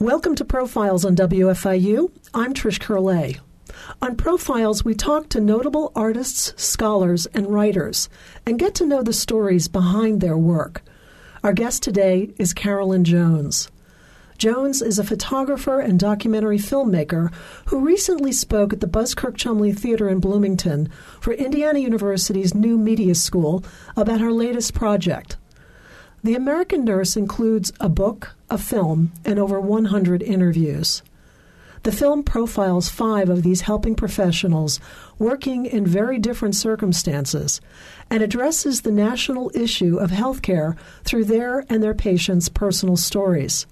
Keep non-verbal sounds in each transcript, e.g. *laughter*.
Welcome to Profiles on WFIU. I'm Trish Curlay. On Profiles, we talk to notable artists, scholars, and writers and get to know the stories behind their work. Our guest today is Carolyn Jones. Jones is a photographer and documentary filmmaker who recently spoke at the Buskirk Chumley Theater in Bloomington for Indiana University's new media school about her latest project. The American Nurse includes a book, a film, and over 100 interviews. The film profiles five of these helping professionals working in very different circumstances and addresses the national issue of healthcare through their and their patients' personal stories.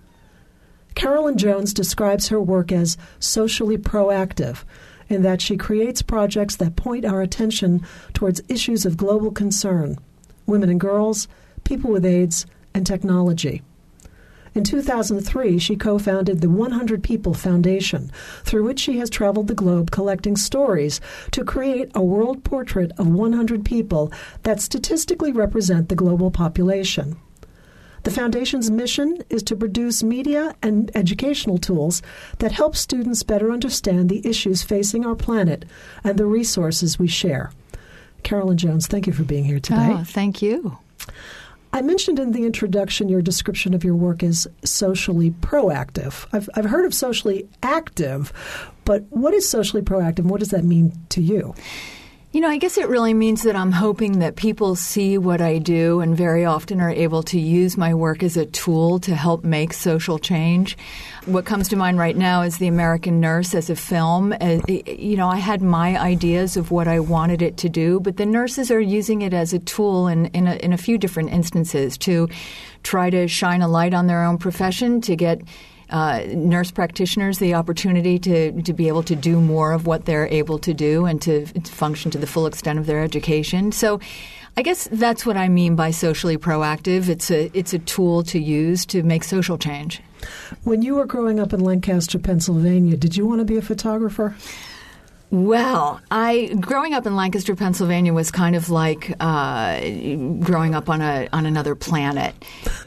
Carolyn Jones describes her work as socially proactive in that she creates projects that point our attention towards issues of global concern women and girls, people with AIDS, and technology. In 2003, she co founded the 100 People Foundation, through which she has traveled the globe collecting stories to create a world portrait of 100 people that statistically represent the global population. The Foundation's mission is to produce media and educational tools that help students better understand the issues facing our planet and the resources we share. Carolyn Jones, thank you for being here today. Oh, thank you. I mentioned in the introduction your description of your work is socially proactive. I've, I've heard of socially active, but what is socially proactive? What does that mean to you? You know, I guess it really means that I'm hoping that people see what I do and very often are able to use my work as a tool to help make social change. What comes to mind right now is The American Nurse as a film. Uh, you know, I had my ideas of what I wanted it to do, but the nurses are using it as a tool in, in, a, in a few different instances to try to shine a light on their own profession, to get uh, nurse practitioners the opportunity to, to be able to do more of what they're able to do and to, to function to the full extent of their education. So I guess that's what I mean by socially proactive. It's a it's a tool to use to make social change. When you were growing up in Lancaster, Pennsylvania, did you want to be a photographer? Well, I growing up in Lancaster, Pennsylvania was kind of like uh, growing up on a on another planet.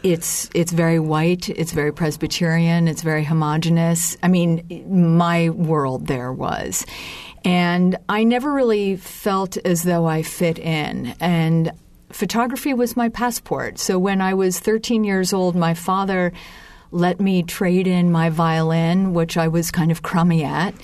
It's it's very white, it's very Presbyterian, it's very homogenous. I mean, my world there was, and I never really felt as though I fit in. And photography was my passport. So when I was 13 years old, my father let me trade in my violin, which I was kind of crummy at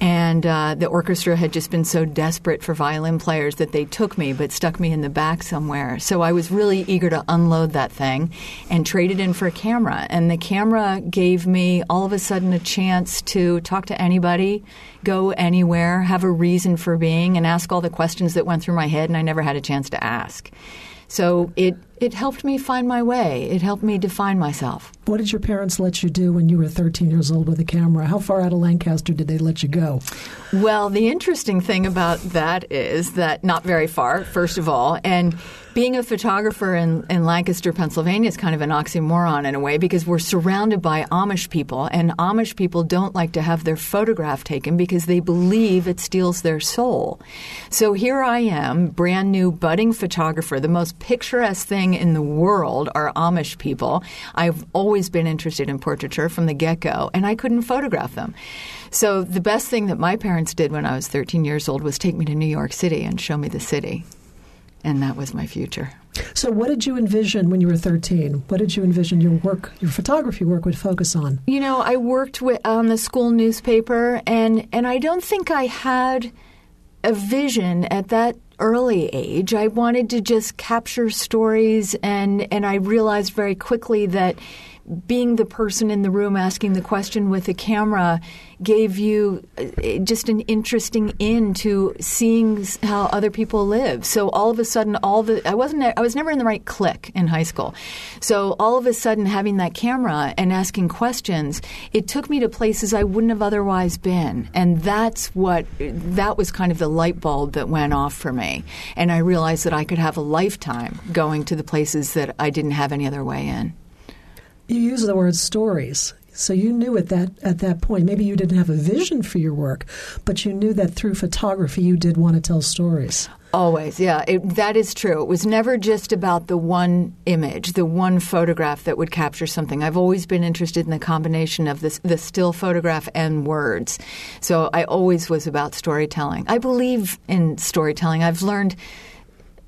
and uh, the orchestra had just been so desperate for violin players that they took me but stuck me in the back somewhere. So I was really eager to unload that thing and trade it in for a camera. And the camera gave me all of a sudden a chance to talk to anybody, go anywhere, have a reason for being, and ask all the questions that went through my head and I never had a chance to ask. So it, it helped me find my way. It helped me define myself. What did your parents let you do when you were 13 years old with a camera? How far out of Lancaster did they let you go? Well, the interesting thing about that is that not very far, first of all, and being a photographer in, in Lancaster, Pennsylvania is kind of an oxymoron in a way because we're surrounded by Amish people, and Amish people don't like to have their photograph taken because they believe it steals their soul. So here I am, brand new budding photographer. The most picturesque thing in the world are Amish people. I've always been interested in portraiture from the get go, and I couldn't photograph them. So the best thing that my parents did when I was 13 years old was take me to New York City and show me the city and that was my future. So, what did you envision when you were 13? What did you envision your work, your photography work, would focus on? You know, I worked with, on the school newspaper, and, and I don't think I had a vision at that early age. I wanted to just capture stories, and, and I realized very quickly that being the person in the room asking the question with the camera gave you uh, just an interesting in to seeing how other people live. So all of a sudden, all the I wasn't I was never in the right clique in high school. So all of a sudden, having that camera and asking questions, it took me to places I wouldn't have otherwise been, and that's what that was kind of the light bulb that went off for me, and I realized that I could have a lifetime going to the places that I didn't have any other way in. You use the word stories. So you knew at that at that point, maybe you didn't have a vision for your work, but you knew that through photography you did want to tell stories. Always, yeah. It, that is true. It was never just about the one image, the one photograph that would capture something. I've always been interested in the combination of this, the still photograph and words. So I always was about storytelling. I believe in storytelling. I've learned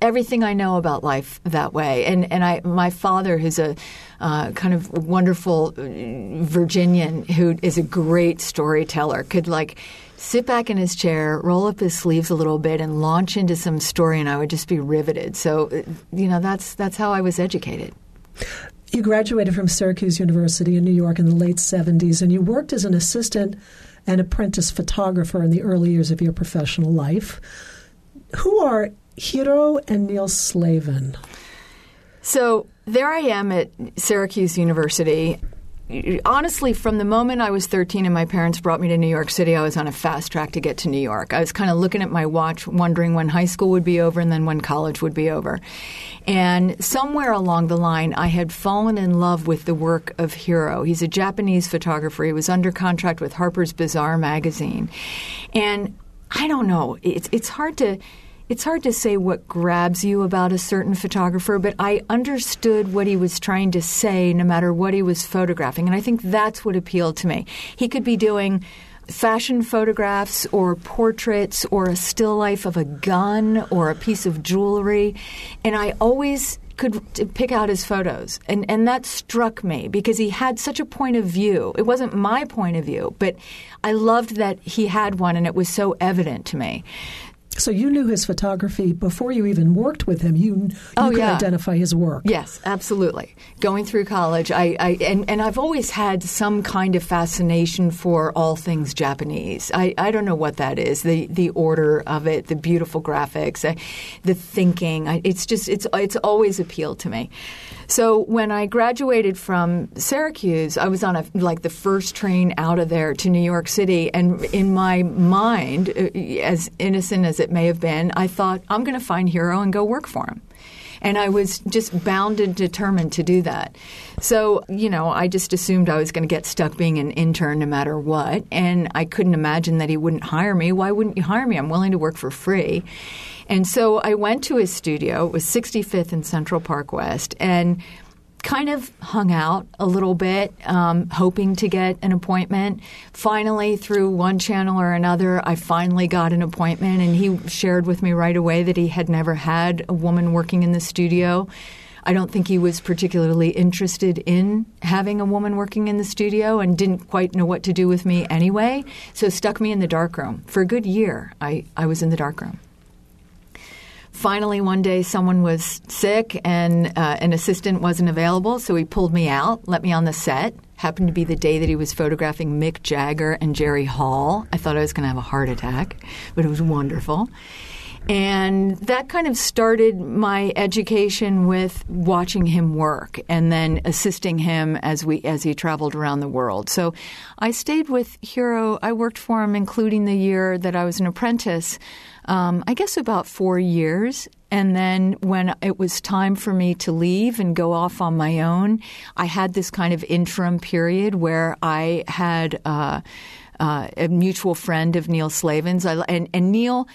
everything I know about life that way. And and I my father, who's a uh, kind of wonderful uh, Virginian who is a great storyteller, could like sit back in his chair, roll up his sleeves a little bit, and launch into some story, and I would just be riveted. So, uh, you know, that's that's how I was educated. You graduated from Syracuse University in New York in the late 70s, and you worked as an assistant and apprentice photographer in the early years of your professional life. Who are Hiro and Neil Slavin. So there I am at Syracuse University. Honestly, from the moment I was 13 and my parents brought me to New York City, I was on a fast track to get to New York. I was kind of looking at my watch, wondering when high school would be over and then when college would be over. And somewhere along the line, I had fallen in love with the work of Hiro. He's a Japanese photographer. He was under contract with Harper's Bazaar magazine. And I don't know, it's, it's hard to it's hard to say what grabs you about a certain photographer, but I understood what he was trying to say no matter what he was photographing. And I think that's what appealed to me. He could be doing fashion photographs or portraits or a still life of a gun or a piece of jewelry. And I always could pick out his photos. And, and that struck me because he had such a point of view. It wasn't my point of view, but I loved that he had one and it was so evident to me. So you knew his photography before you even worked with him. You, you oh, could yeah. identify his work. Yes, absolutely. Going through college, I, I and, and I've always had some kind of fascination for all things Japanese. I, I don't know what that is. The the order of it, the beautiful graphics, uh, the thinking. It's just it's it's always appealed to me. So when I graduated from Syracuse, I was on a like the first train out of there to New York City, and in my mind, uh, as innocent as it may have been, I thought I'm going to find Hiro and go work for him. And I was just bound and determined to do that. So, you know, I just assumed I was going to get stuck being an intern no matter what. And I couldn't imagine that he wouldn't hire me. Why wouldn't you hire me? I'm willing to work for free. And so I went to his studio. It was 65th and Central Park West. And kind of hung out a little bit, um, hoping to get an appointment. Finally, through one channel or another, I finally got an appointment, and he shared with me right away that he had never had a woman working in the studio. I don't think he was particularly interested in having a woman working in the studio and didn't quite know what to do with me anyway. So stuck me in the darkroom. For a good year, I, I was in the darkroom finally, one day, someone was sick and uh, an assistant wasn't available, so he pulled me out, let me on the set. Happened to be the day that he was photographing Mick Jagger and Jerry Hall. I thought I was going to have a heart attack, but it was wonderful. And that kind of started my education with watching him work and then assisting him as we as he traveled around the world. So I stayed with Hiro. I worked for him including the year that I was an apprentice um, I guess about four years. And then when it was time for me to leave and go off on my own, I had this kind of interim period where I had uh, uh, a mutual friend of Neil Slavin's. and, and Neil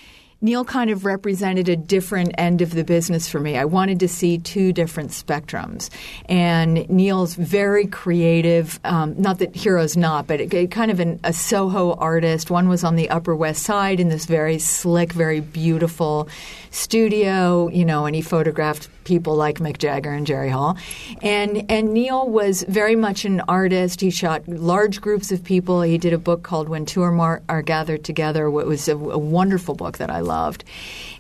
Neil kind of represented a different end of the business for me. I wanted to see two different spectrums. And Neil's very creative, um, not that Hiro's not, but it, it kind of an, a Soho artist. One was on the Upper West Side in this very slick, very beautiful studio, you know, and he photographed people like Mick Jagger and Jerry Hall. And and Neil was very much an artist. He shot large groups of people. He did a book called When Two or More Are Gathered Together, It was a, a wonderful book that I loved.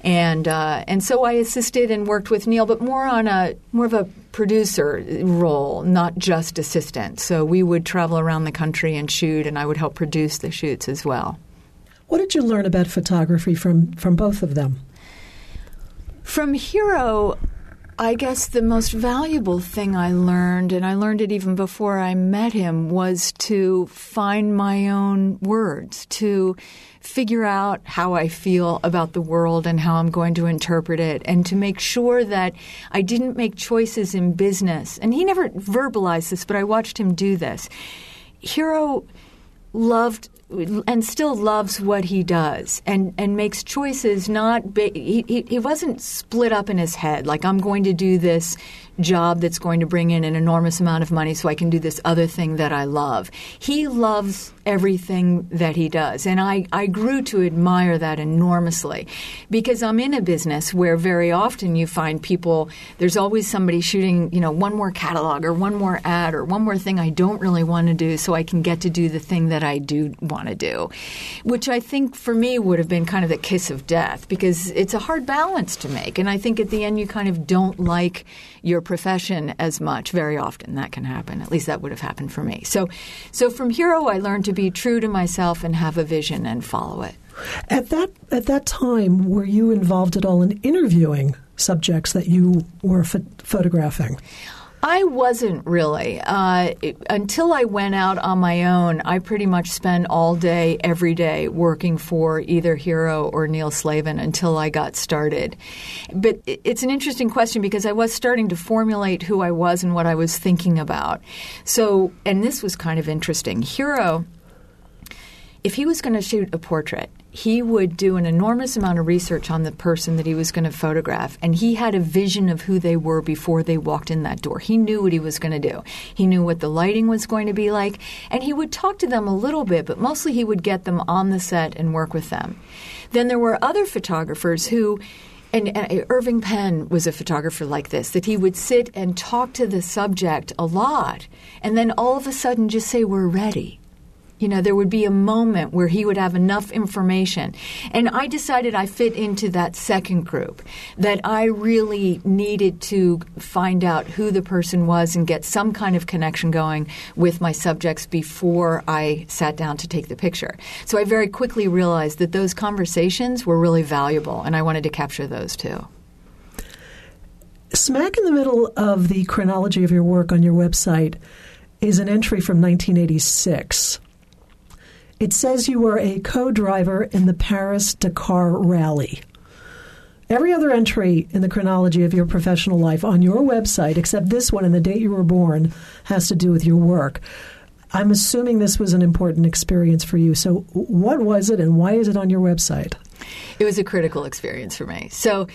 And uh, and so I assisted and worked with Neil, but more on a more of a producer role, not just assistant. So we would travel around the country and shoot, and I would help produce the shoots as well. What did you learn about photography from, from both of them? From Hiro, I guess the most valuable thing I learned, and I learned it even before I met him, was to find my own words, to figure out how I feel about the world and how I'm going to interpret it, and to make sure that I didn't make choices in business. And he never verbalized this, but I watched him do this Hiro loved and still loves what he does and, and makes choices not he, he, he wasn't split up in his head like i'm going to do this job that's going to bring in an enormous amount of money so i can do this other thing that i love he loves everything that he does and I, I grew to admire that enormously because i'm in a business where very often you find people there's always somebody shooting you know one more catalog or one more ad or one more thing i don't really want to do so i can get to do the thing that i do want to do, which I think for me would have been kind of the kiss of death because it's a hard balance to make. And I think at the end you kind of don't like your profession as much. Very often that can happen. At least that would have happened for me. So, so from Hiro, oh, I learned to be true to myself and have a vision and follow it. At that at that time, were you involved at all in interviewing subjects that you were ph- photographing? I wasn't really. Uh, it, until I went out on my own, I pretty much spent all day, every day, working for either Hiro or Neil Slavin until I got started. But it's an interesting question because I was starting to formulate who I was and what I was thinking about. So, and this was kind of interesting. Hiro, if he was going to shoot a portrait, he would do an enormous amount of research on the person that he was going to photograph, and he had a vision of who they were before they walked in that door. He knew what he was going to do. He knew what the lighting was going to be like, and he would talk to them a little bit, but mostly he would get them on the set and work with them. Then there were other photographers who and, and, uh, Irving Penn was a photographer like this that he would sit and talk to the subject a lot and then all of a sudden just say we're ready you know, there would be a moment where he would have enough information. And I decided I fit into that second group, that I really needed to find out who the person was and get some kind of connection going with my subjects before I sat down to take the picture. So I very quickly realized that those conversations were really valuable, and I wanted to capture those too. Smack in the middle of the chronology of your work on your website is an entry from 1986 it says you were a co driver in the Paris Dakar Rally. Every other entry in the chronology of your professional life on your website, except this one and the date you were born, has to do with your work. I'm assuming this was an important experience for you. So, what was it and why is it on your website? It was a critical experience for me. So,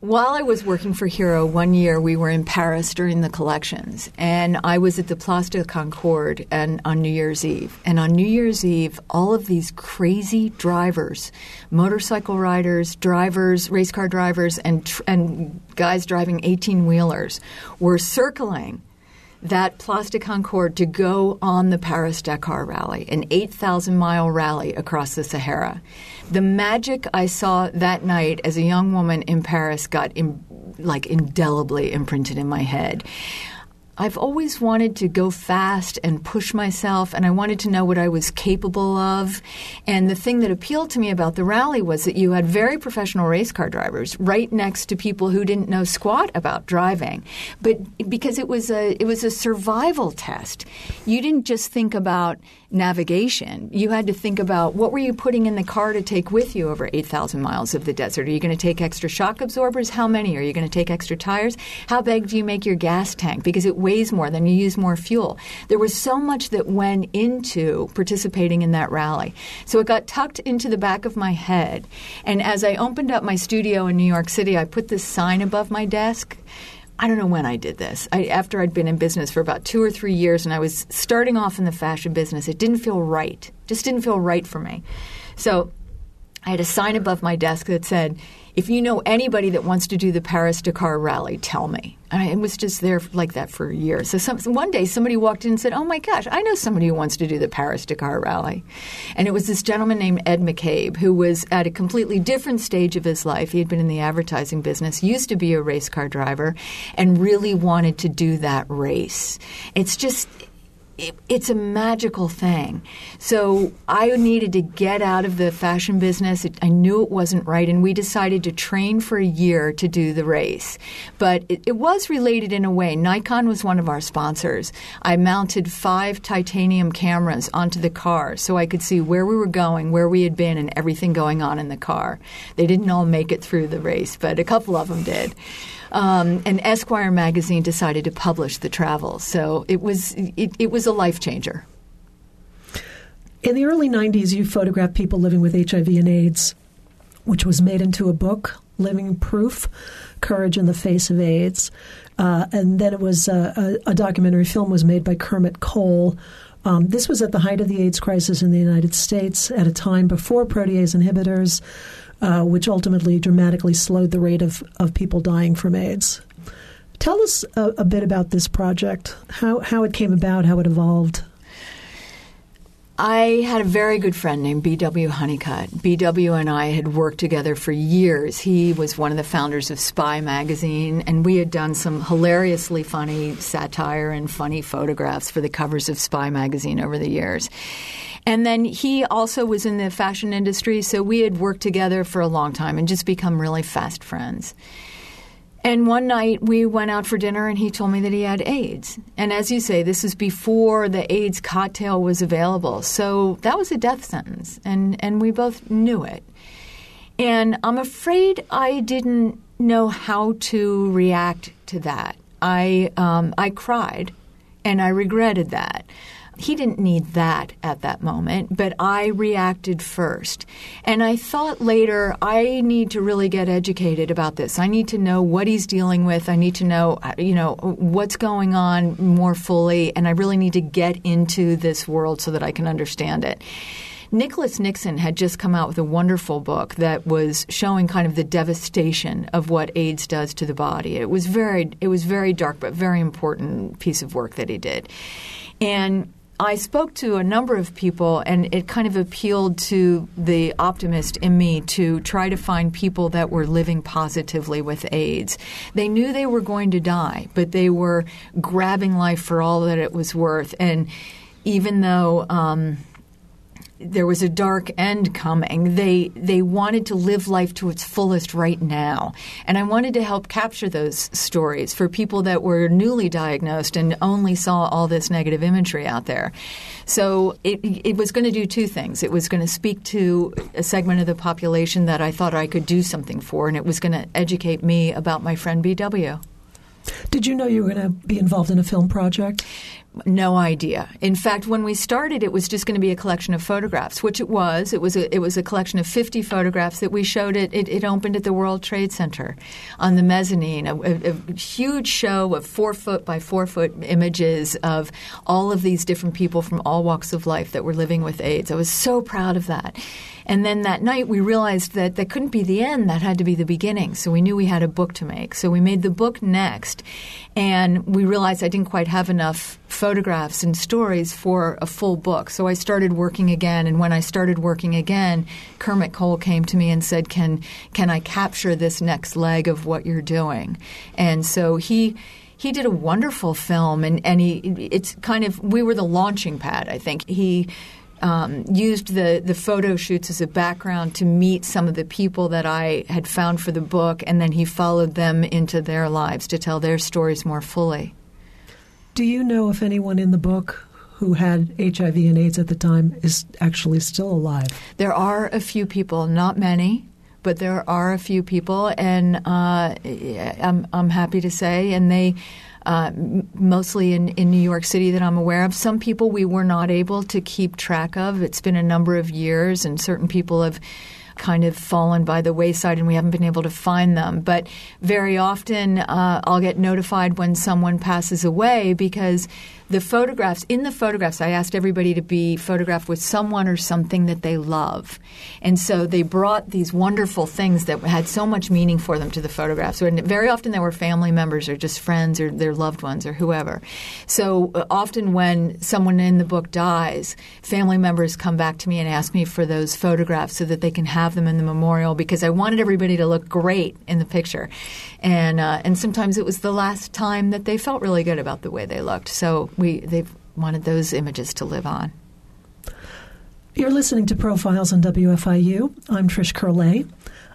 while I was working for Hiro, one year we were in Paris during the collections, and I was at the Place de Concorde and on New Year's Eve. And on New Year's Eve, all of these crazy drivers, motorcycle riders, drivers, race car drivers, and and guys driving eighteen wheelers, were circling that Place de Concorde to go on the Paris Dakar Rally, an 8,000 mile rally across the Sahara. The magic I saw that night as a young woman in Paris got in, like indelibly imprinted in my head. I've always wanted to go fast and push myself, and I wanted to know what I was capable of. And the thing that appealed to me about the rally was that you had very professional race car drivers right next to people who didn't know squat about driving. But because it was a it was a survival test, you didn't just think about navigation. You had to think about what were you putting in the car to take with you over 8,000 miles of the desert? Are you going to take extra shock absorbers? How many? Are you going to take extra tires? How big do you make your gas tank? Because it weighs more, then you use more fuel. There was so much that went into participating in that rally. So it got tucked into the back of my head. And as I opened up my studio in New York City, I put this sign above my desk I don't know when I did this. I, after I'd been in business for about two or three years and I was starting off in the fashion business, it didn't feel right. Just didn't feel right for me. So I had a sign above my desk that said, if you know anybody that wants to do the Paris Dakar rally, tell me. It was just there like that for years. So some, one day somebody walked in and said, Oh my gosh, I know somebody who wants to do the Paris Dakar rally. And it was this gentleman named Ed McCabe who was at a completely different stage of his life. He had been in the advertising business, used to be a race car driver, and really wanted to do that race. It's just it, it's a magical thing. So I needed to get out of the fashion business. It, I knew it wasn't right, and we decided to train for a year to do the race. But it, it was related in a way. Nikon was one of our sponsors. I mounted five titanium cameras onto the car so I could see where we were going, where we had been, and everything going on in the car. They didn't all make it through the race, but a couple of them did. Um, and Esquire magazine decided to publish the travels. So it was it, it was a life changer. In the early 90s, you photographed people living with HIV and AIDS, which was made into a book, Living Proof Courage in the Face of AIDS. Uh, and then it was uh, a, a, documentary film was made by Kermit Cole. Um, this was at the height of the AIDS crisis in the United States at a time before protease inhibitors, uh, which ultimately dramatically slowed the rate of, of people dying from AIDS. Tell us a, a bit about this project, how, how it came about, how it evolved. I had a very good friend named B.W. Honeycutt. B.W. and I had worked together for years. He was one of the founders of Spy magazine, and we had done some hilariously funny satire and funny photographs for the covers of Spy magazine over the years. And then he also was in the fashion industry, so we had worked together for a long time and just become really fast friends. And one night we went out for dinner and he told me that he had AIDS. And as you say, this was before the AIDS cocktail was available. So that was a death sentence. And, and we both knew it. And I'm afraid I didn't know how to react to that. I, um, I cried and I regretted that he didn't need that at that moment, but I reacted first. And I thought later, I need to really get educated about this. I need to know what he's dealing with. I need to know, uh, you know, what's going on more fully. And I really need to get into this world so that I can understand it. Nicholas Nixon had just come out with a wonderful book that was showing kind of the devastation of what AIDS does to the body. It was very it was very dark but very important piece of work that he did. And I spoke to a number of people, and it kind of appealed to the optimist in me to try to find people that were living positively with AIDS. They knew they were going to die, but they were grabbing life for all that it was worth. And even though um, there was a dark end coming. They they wanted to live life to its fullest right now, and I wanted to help capture those stories for people that were newly diagnosed and only saw all this negative imagery out there. So it it was going to do two things. It was going to speak to a segment of the population that I thought I could do something for, and it was going to educate me about my friend BW. Did you know you were going to be involved in a film project? No idea. In fact, when we started, it was just going to be a collection of photographs, which it was. It was a, it was a collection of 50 photographs that we showed it. It, it opened at the World Trade Center on the mezzanine, a, a, a, huge show of four foot by four foot images of all of these different people from all walks of life that were living with AIDS. I was so proud of that. And then that night, we realized that that couldn't be the end. That had to be the beginning. So we knew we had a book to make. So we made the book next. And we realized I didn't quite have enough photographs and stories for a full book. So I started working again. And when I started working again, Kermit Cole came to me and said, Can, can I capture this next leg of what you're doing? And so he he did a wonderful film and, and he it's kind of we were the launching pad i think he um, used the, the photo shoots as a background to meet some of the people that I had found for the book, and then he followed them into their lives to tell their stories more fully. Do you know if anyone in the book who had HIV and AIDS at the time is actually still alive? There are a few people, not many, but there are a few people, and uh, I'm, I'm happy to say, and they uh, mostly in, in New York City that I'm aware of. Some people we were not able to keep track of. It's been a number of years, and certain people have kind of fallen by the wayside and we haven't been able to find them. But very often uh, I'll get notified when someone passes away because the photographs, in the photographs, I asked everybody to be photographed with someone or something that they love. And so they brought these wonderful things that had so much meaning for them to the photographs. And very often they were family members or just friends or their loved ones or whoever. So uh, often when someone in the book dies, family members come back to me and ask me for those photographs so that they can have them in the memorial because I wanted everybody to look great in the picture. And, uh, and sometimes it was the last time that they felt really good about the way they looked. So we they've wanted those images to live on. You're listening to Profiles on WFIU. I'm Trish Curlay.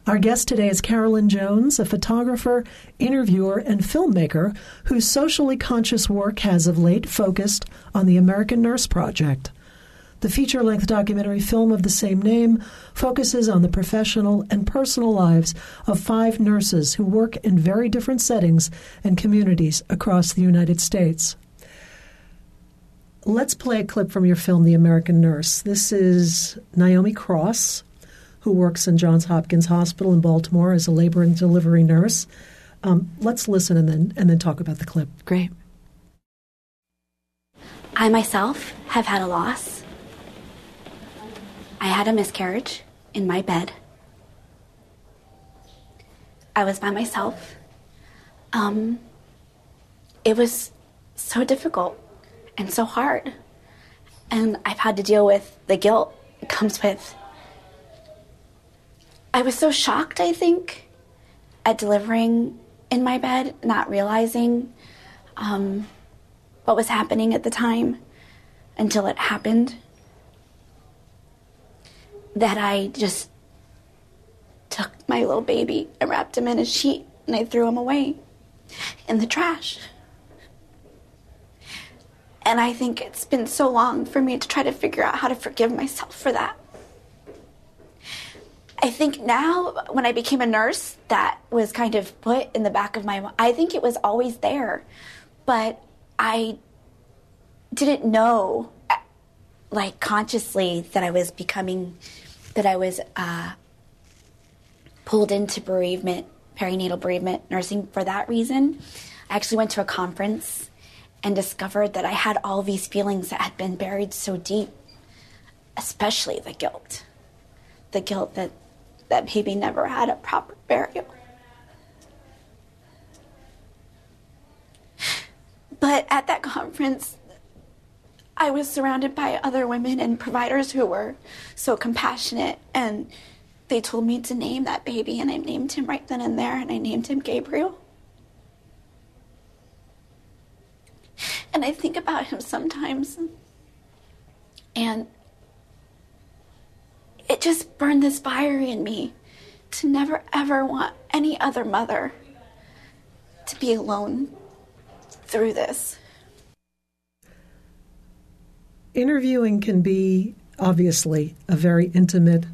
Our guest today is Carolyn Jones, a photographer, interviewer, and filmmaker whose socially conscious work has of late focused on the American Nurse Project. The feature length documentary film of the same name focuses on the professional and personal lives of five nurses who work in very different settings and communities across the United States. let's play a clip from your film, The American Nurse. This is Naomi Cross, who works in Johns Hopkins Hospital in Baltimore as a labor and delivery nurse. Um, let's listen and then and then talk about the clip. Great. I myself have had a loss. I had a miscarriage in my bed. I was by myself. Um, it was so difficult and so hard. And I've had to deal with the guilt it comes with. I was so shocked, I think, at delivering in my bed, not realizing um, what was happening at the time until it happened. That I just took my little baby, and wrapped him in a sheet, and I threw him away in the trash. And I think it's been so long for me to try to figure out how to forgive myself for that. I think now, when I became a nurse, that was kind of put in the back of my mind. I think it was always there, but I didn't know, like consciously, that I was becoming, that I was uh, pulled into bereavement, perinatal bereavement nursing for that reason. I actually went to a conference and discovered that I had all these feelings that had been buried so deep, especially the guilt. The guilt that that baby never had a proper burial. But at that conference, I was surrounded by other women and providers who were so compassionate, and they told me to name that baby, and I named him right then and there, and I named him Gabriel. And I think about him sometimes. And it just burned this fire in me to never ever want any other mother to be alone through this. Interviewing can be obviously a very intimate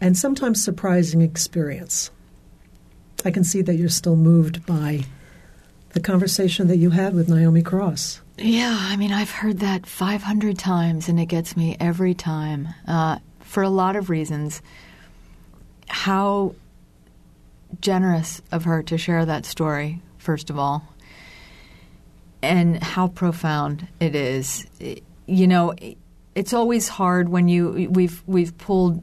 and sometimes surprising experience. I can see that you're still moved by the conversation that you had with Naomi Cross. Yeah, I mean, I've heard that 500 times and it gets me every time uh, for a lot of reasons. How generous of her to share that story, first of all, and how profound it is. You know, it's always hard when you we've we've pulled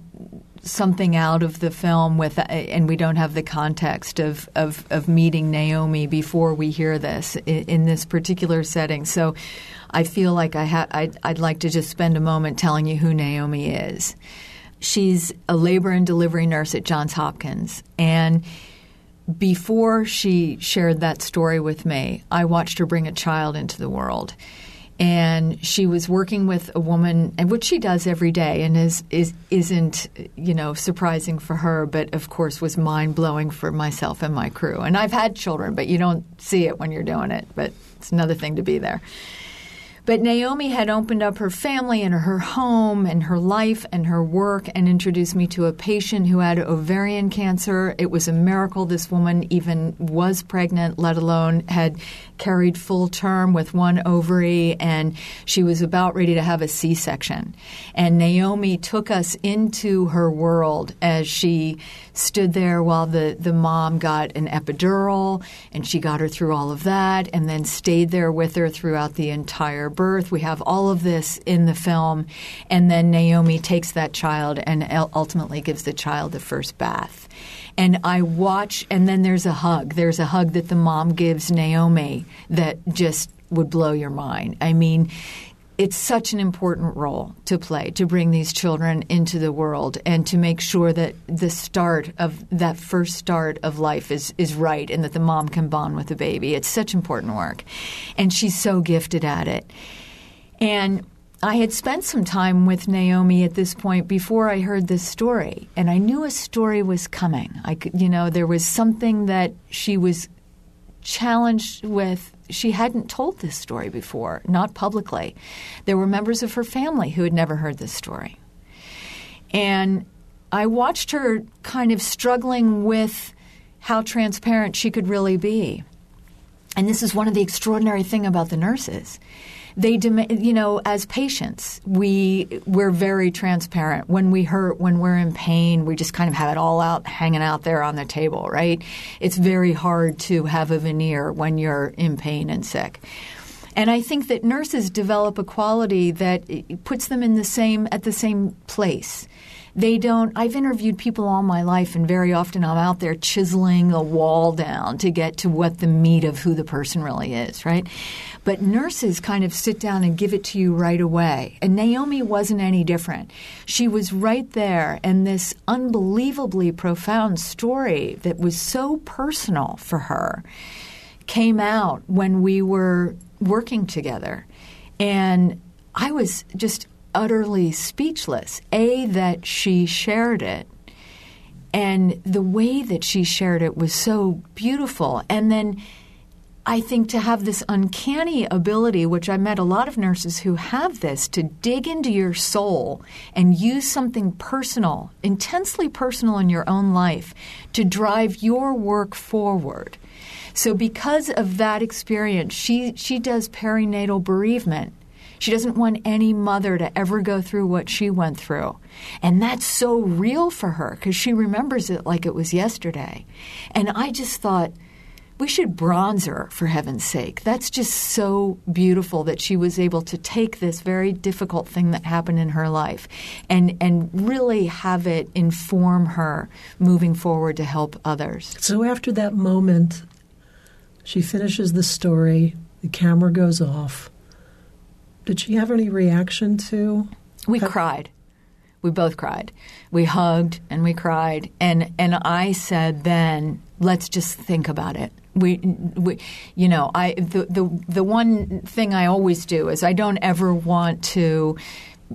something out of the film with, and we don't have the context of, of, of meeting Naomi before we hear this in, in, this particular setting. So I feel like I ha- I'd, I'd like to just spend a moment telling you who Naomi is. She's a labor and delivery nurse at Johns Hopkins. And before she shared that story with me, I watched her bring a child into the world and she was working with a woman, and what she does every day, and is is isn't you know surprising for her, but of course was mind blowing for myself and my crew. And I've had children, but you don't see it when you're doing it. But it's another thing to be there. But Naomi had opened up her family and her home and her life and her work and introduced me to a patient who had ovarian cancer. It was a miracle this woman even was pregnant, let alone had carried full term with one ovary, and she was about ready to have a C section. And Naomi took us into her world as she stood there while the, the mom got an epidural, and she got her through all of that, and then stayed there with her throughout the entire birth. We have all of this in the film. And then Naomi takes that child and ultimately gives the child the first bath and I watch, and then there's a hug. There's a hug that the mom gives Naomi that just would blow your mind. I mean, it's such an important role to play to bring these children into the world and to make sure that the start of that first start of life is is right and that the mom can bond with the baby. It's such important work. And she's so gifted at it. And I had spent some time with Naomi at this point before I heard this story, and I knew a story was coming. I could, you know, there was something that she was challenged with. She hadn't told this story before, not publicly. There were members of her family who had never heard this story. And I watched her kind of struggling with how transparent she could really be. And this is one of the extraordinary thing about the nurses they demand, you know, as patients, we we're very transparent. When we hurt, when we're in pain, we just kind of have it all out, hanging out there on the table, right? It's very hard to have a veneer when you're in pain and sick. And I think that nurses develop a quality that puts them in the same at the same place. They don't. I've interviewed people all my life, and very often I'm out there chiseling a wall down to get to what the meat of who the person really is, right? But nurses kind of sit down and give it to you right away. And Naomi wasn't any different. She was right there, and this unbelievably profound story that was so personal for her came out when we were working together. And I was just utterly speechless. A, that she shared it. And the way that she shared it was so beautiful. And then I think to have this uncanny ability, which I met a lot of nurses who have this, to dig into your soul and use something personal, intensely personal in your own life, to drive your work forward. So, because of that experience, she, she does perinatal bereavement. She doesn't want any mother to ever go through what she went through. And that's so real for her because she remembers it like it was yesterday. And I just thought, we should bronze her for heaven's sake. That's just so beautiful that she was able to take this very difficult thing that happened in her life and and really have it inform her moving forward to help others. So after that moment, she finishes the story, the camera goes off. Did she have any reaction to? We cried. We both cried. We hugged and we cried. And and I said then, let's just think about it. We, we you know, I the, the the one thing I always do is I don't ever want to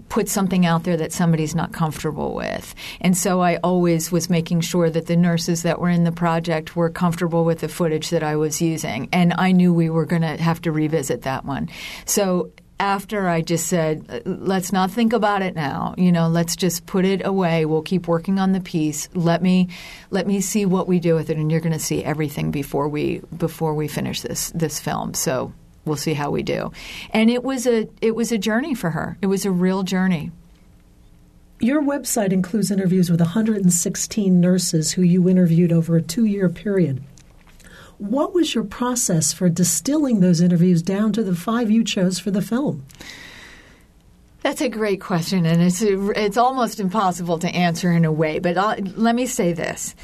put something out there that somebody's not comfortable with. And so I always was making sure that the nurses that were in the project were comfortable with the footage that I was using. And I knew we were going to have to revisit that one. So after I just said, let's not think about it now. You know, let's just put it away. We'll keep working on the piece. Let me let me see what we do with it, and you're going to see everything before we before we finish this this film. So we'll see how we do. And it was a it was a journey for her. It was a real journey. Your website includes interviews with 116 nurses who you interviewed over a two year period. What was your process for distilling those interviews down to the five you chose for the film? That's a great question, and it's it's almost impossible to answer in a way. But I'll, let me say this: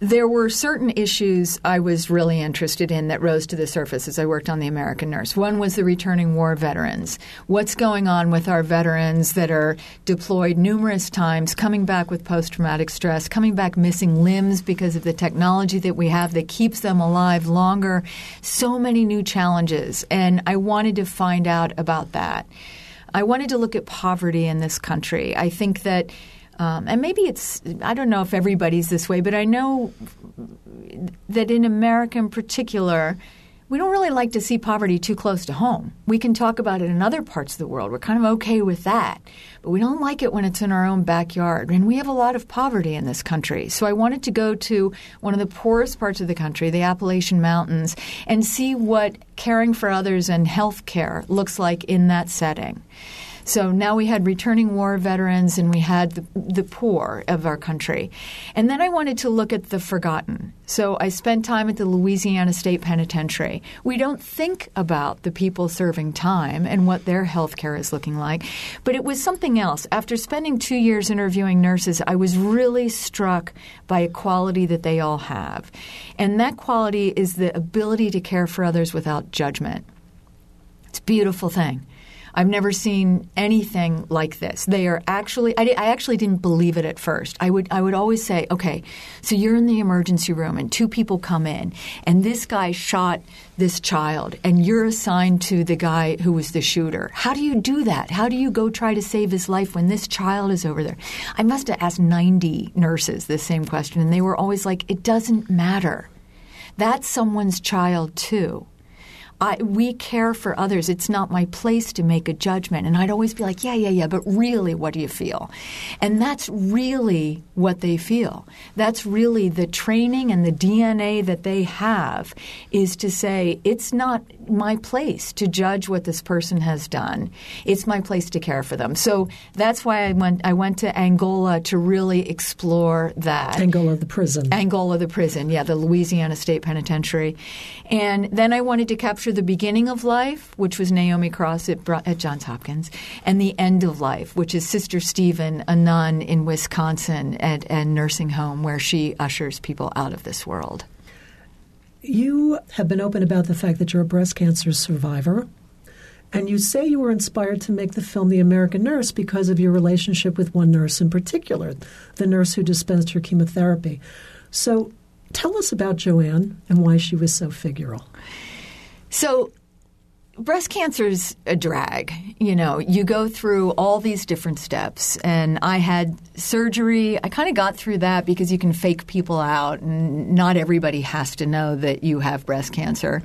there were certain issues I was really interested in that rose to the surface as I worked on The American Nurse. One was the returning war veterans. What's going on with our veterans that are deployed numerous times, coming back with post traumatic stress, coming back missing limbs because of the technology that we have that keeps them alive longer? So many new challenges, and I wanted to find out about that. I wanted to look at poverty in this country. I think that um, and maybe it's, I don't know if everybody's this way, but I know that in America in particular, we don't really like to see poverty too close to home. We can talk about it in other parts of the world. We're kind of okay with that. But we don't like it when it's in our own backyard. And we have a lot of poverty in this country. So I wanted to go to one of the poorest parts of the country, the Appalachian Mountains, and see what caring for others and health care looks like in that setting. So now we had returning war veterans and we had the, the poor of our country. And then I wanted to look at the forgotten. So I spent time at the Louisiana State Penitentiary. We don't think about the people serving time and what their health care is looking like, but it was something else. After spending two years interviewing nurses, I was really struck by a quality that they all have. And that quality is the ability to care for others without judgment. It's a beautiful thing. I've never seen anything like this. They are actually, I, I, actually didn't believe it at first. I would, I would always say, okay, so you're in the emergency room and two people come in and this guy shot this child and you're assigned to the guy who was the shooter. How do you do that? How do you go try to save his life when this child is over there? I must have asked 90 nurses the same question and they were always like, it doesn't matter. That's someone's child too. I, we care for others. It's not my place to make a judgment. And I'd always be like, yeah, yeah, yeah, but really, what do you feel? And that's really what they feel. That's really the training and the DNA that they have is to say, it's not my place to judge what this person has done. It's my place to care for them. So that's why I went. I went to Angola to really explore that. Angola, the prison. Angola, the prison. Yeah, the Louisiana State Penitentiary. And then I wanted to capture the beginning of life, which was Naomi Cross at, at Johns Hopkins, and the end of life, which is Sister Stephen, a nun in Wisconsin at a nursing home where she ushers people out of this world. You have been open about the fact that you're a breast cancer survivor. And you say you were inspired to make the film The American Nurse because of your relationship with one nurse in particular, the nurse who dispensed your chemotherapy. So tell us about Joanne and why she was so figural. So, breast cancer is a drag. You know, you go through all these different steps, and I had surgery. I kind of got through that because you can fake people out, and not everybody has to know that you have breast cancer.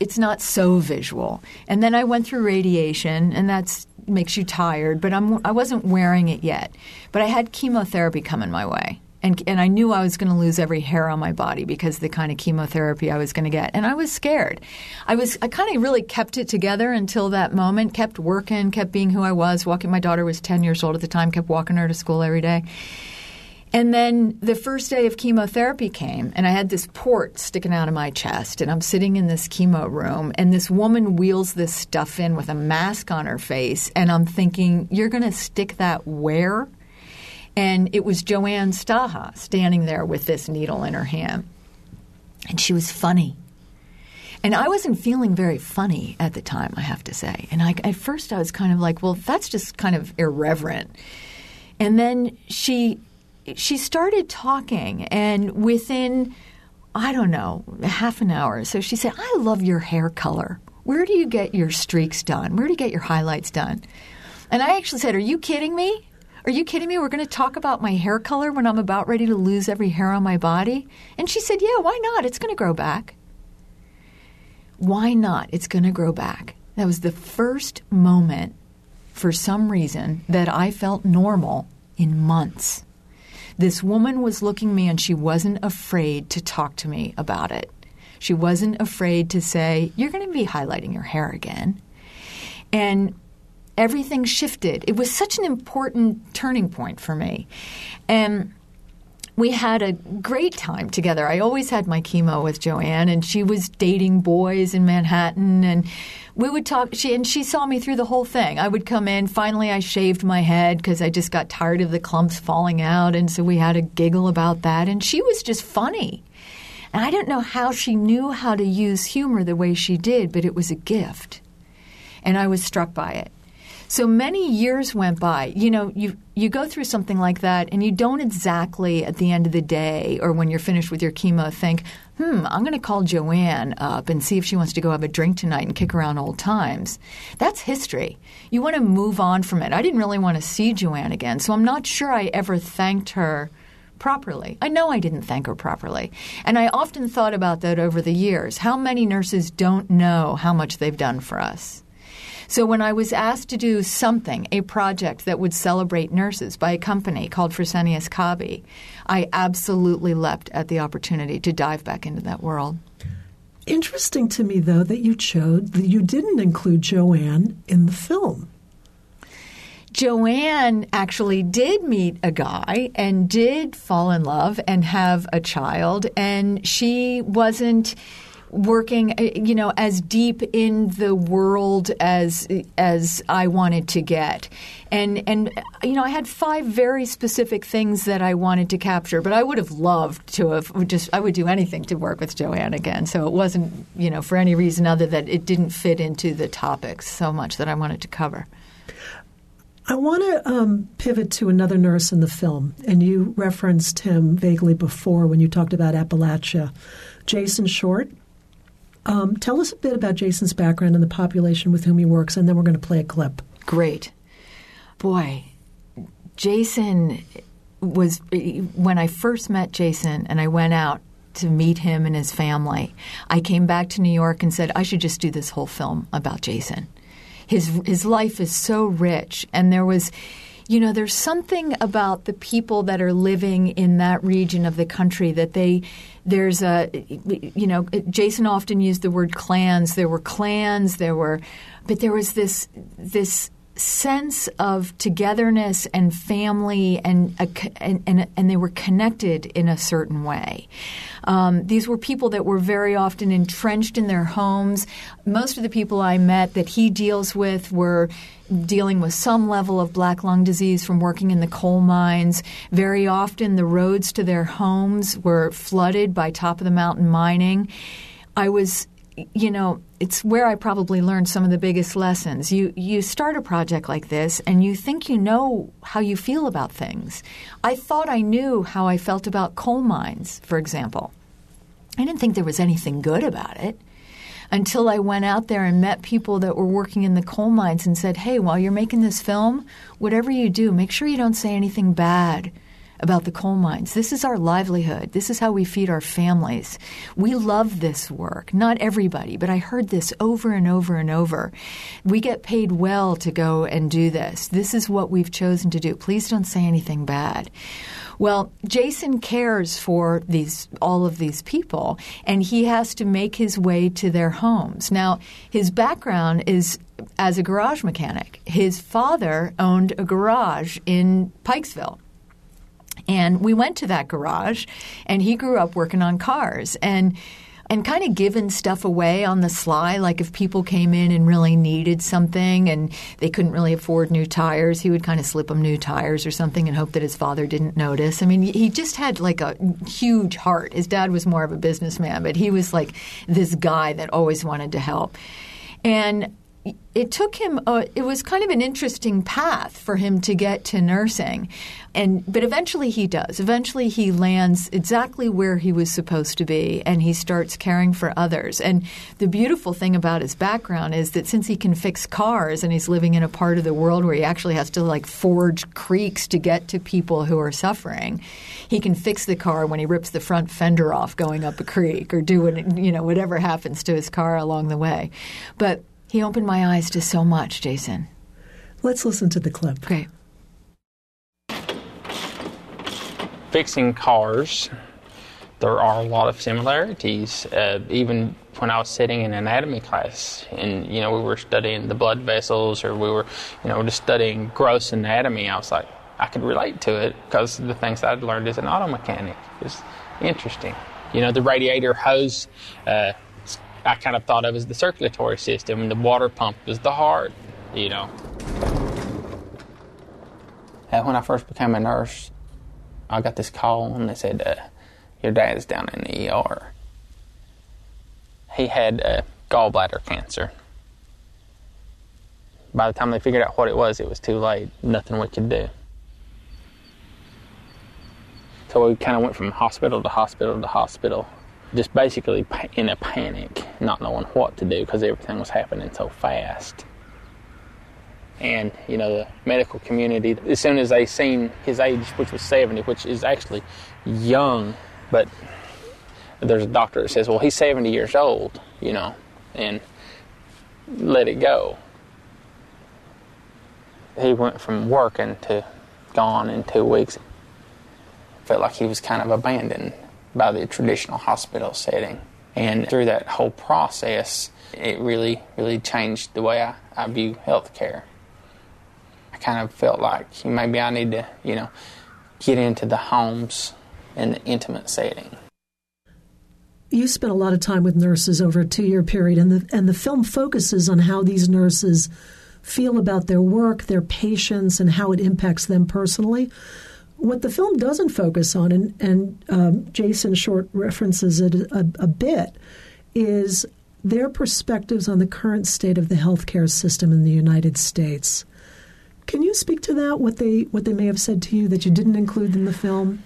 It's not so visual. And then I went through radiation, and that makes you tired, but I'm, I wasn't wearing it yet. But I had chemotherapy coming my way and and I knew I was going to lose every hair on my body because the kind of chemotherapy I was going to get, and I was scared. I was I kind of really kept it together until that moment. Kept working, kept being who I was. Walking. My daughter was ten years old at the time. Kept walking her to school every day. And then the first day of chemotherapy came, and I had this port sticking out of my chest, and I'm sitting in this chemo room, and this woman wheels this stuff in with a mask on her face, and I'm thinking, you're going to stick that where? And it was Joanne Staha standing there with this needle in her hand. And she was funny. And I wasn't feeling very funny at the time, I have to say. And I, at first I was kind of like, well, that's just kind of irreverent. And then she she started talking and within I don't know, half an hour. So she said, "I love your hair color. Where do you get your streaks done? Where do you get your highlights done?" And I actually said, "Are you kidding me? Are you kidding me? We're going to talk about my hair color when I'm about ready to lose every hair on my body? And she said, Yeah, why not? It's going to grow back. Why not? It's going to grow back. That was the first moment, for some reason, that I felt normal in months. This woman was looking me and she wasn't afraid to talk to me about it. She wasn't afraid to say, You're going to be highlighting your hair again. And everything shifted. It was such an important turning point for me. And we had a great time together. I always had my chemo with Joanne, and she was dating boys in Manhattan, and we would talk. She and she saw me through the whole thing. I would come in. Finally, I shaved my head because I just got tired of the clumps falling out, and so we had a giggle about that. And she was just funny. And I don't know how she knew how to use humor the way she did, but it was a gift, and I was struck by it. So many years went by. You know, you you go through something like that, and you don't exactly at the end of the day or when you're finished with your chemo think, "Hmm, I'm going to call Joanne up and see if she wants to go have a drink tonight and kick around old times." That's history. You want to move on from it. I didn't really want to see Joanne again, so I'm not sure I ever thanked her properly. I know I didn't thank her properly. And I often thought about that over the years. How many nurses don't know how much they've done for us? So when I was asked to do something, a project that would celebrate nurses by a company called Fresenius Kabi, I absolutely leapt at the opportunity to dive back into that world. Interesting to me, though, that you chose that you didn't include Joanne in the film. Joanne actually did meet a guy and did fall in love and have a child, and she wasn't working, uh, you know, as deep in the world as as I wanted to get. And and you know, I had five very specific things that I wanted to capture, but I would have loved to have just I would do anything to work with Joanne again. So it wasn't, you know, for any reason other that it didn't fit into the topics so much that I wanted to cover. I want to um, pivot to another nurse in the film, and you referenced him vaguely before when you talked about Appalachia. Jason Short, um, tell us a bit about Jason's background and the population with whom he works, and then we're going to play a clip. Great. Boy, Jason was, when I first met Jason and I went out to meet him and his family, I came back to New York and said, I should just do this whole film about Jason. His, his life is so rich, and there was you know, there's something about the people that are living in that region of the country that they there's a you know Jason often used the word clans. There were clans. There were, but there was this this sense of togetherness and family and, and, and, and, they were connected in a certain way. Um, these were people that were very often entrenched in their homes. Most of the people I met that he deals with were dealing with some level of black lung disease from working in the coal mines. Very often the roads to their homes were flooded by top of the mountain mining. I was you know, it's where I probably learned some of the biggest lessons. You you start a project like this and you think you know how you feel about things. I thought I knew how I felt about coal mines, for example. I didn't think there was anything good about it until I went out there and met people that were working in the coal mines and said, "Hey, while you're making this film, whatever you do, make sure you don't say anything bad about the coal mines. This is our livelihood. This is how we feed our families. We love this work. Not everybody, but I heard this over and over and over. We get paid well to go and do this. This is what we've chosen to do. Please don't say anything bad. Well, Jason cares for these all of these people, and he has to make his way to their homes. Now, his background is as a garage mechanic. His father owned a garage in Pikeville. And we went to that garage, and he grew up working on cars and and kind of giving stuff away on the sly. Like if people came in and really needed something and they couldn't really afford new tires, he would kind of slip them new tires or something and hope that his father didn't notice. I mean, he just had like a huge heart. His dad was more of a businessman, but he was like this guy that always wanted to help. And it took him uh, it was kind of an interesting path for him to get to nursing. And but eventually he does. Eventually he lands exactly where he was supposed to be and he starts caring for others. And the beautiful thing about his background is that since he can fix cars and he's living in a part of the world where he actually has to like forge creeks to get to people who are suffering he can fix the car when he rips the front fender off going up a creek or do you know whatever happens to his car along the way. But he opened my eyes to so much, Jason. Let's listen to the clip. Okay. Fixing cars, there are a lot of similarities. Uh, even when I was sitting in anatomy class, and you know we were studying the blood vessels, or we were, you know, just studying gross anatomy, I was like, I could relate to it because the things I'd learned as an auto mechanic is interesting. You know, the radiator hose. Uh, I kind of thought of as the circulatory system, and the water pump was the heart, you know. When I first became a nurse, I got this call and they said, uh, Your dad's down in the ER. He had uh, gallbladder cancer. By the time they figured out what it was, it was too late. Nothing we could do. So we kind of went from hospital to hospital to hospital just basically in a panic, not knowing what to do because everything was happening so fast. And, you know, the medical community, as soon as they seen his age, which was 70, which is actually young, but there's a doctor that says, well, he's 70 years old, you know, and let it go. He went from working to gone in two weeks. Felt like he was kind of abandoned by the traditional hospital setting. And through that whole process, it really, really changed the way I, I view healthcare. I kind of felt like maybe I need to, you know, get into the homes and the intimate setting. You spent a lot of time with nurses over a two year period, and the, and the film focuses on how these nurses feel about their work, their patients, and how it impacts them personally. What the film doesn't focus on, and, and um, Jason Short references it a, a bit, is their perspectives on the current state of the healthcare system in the United States. Can you speak to that? What they what they may have said to you that you didn't include in the film?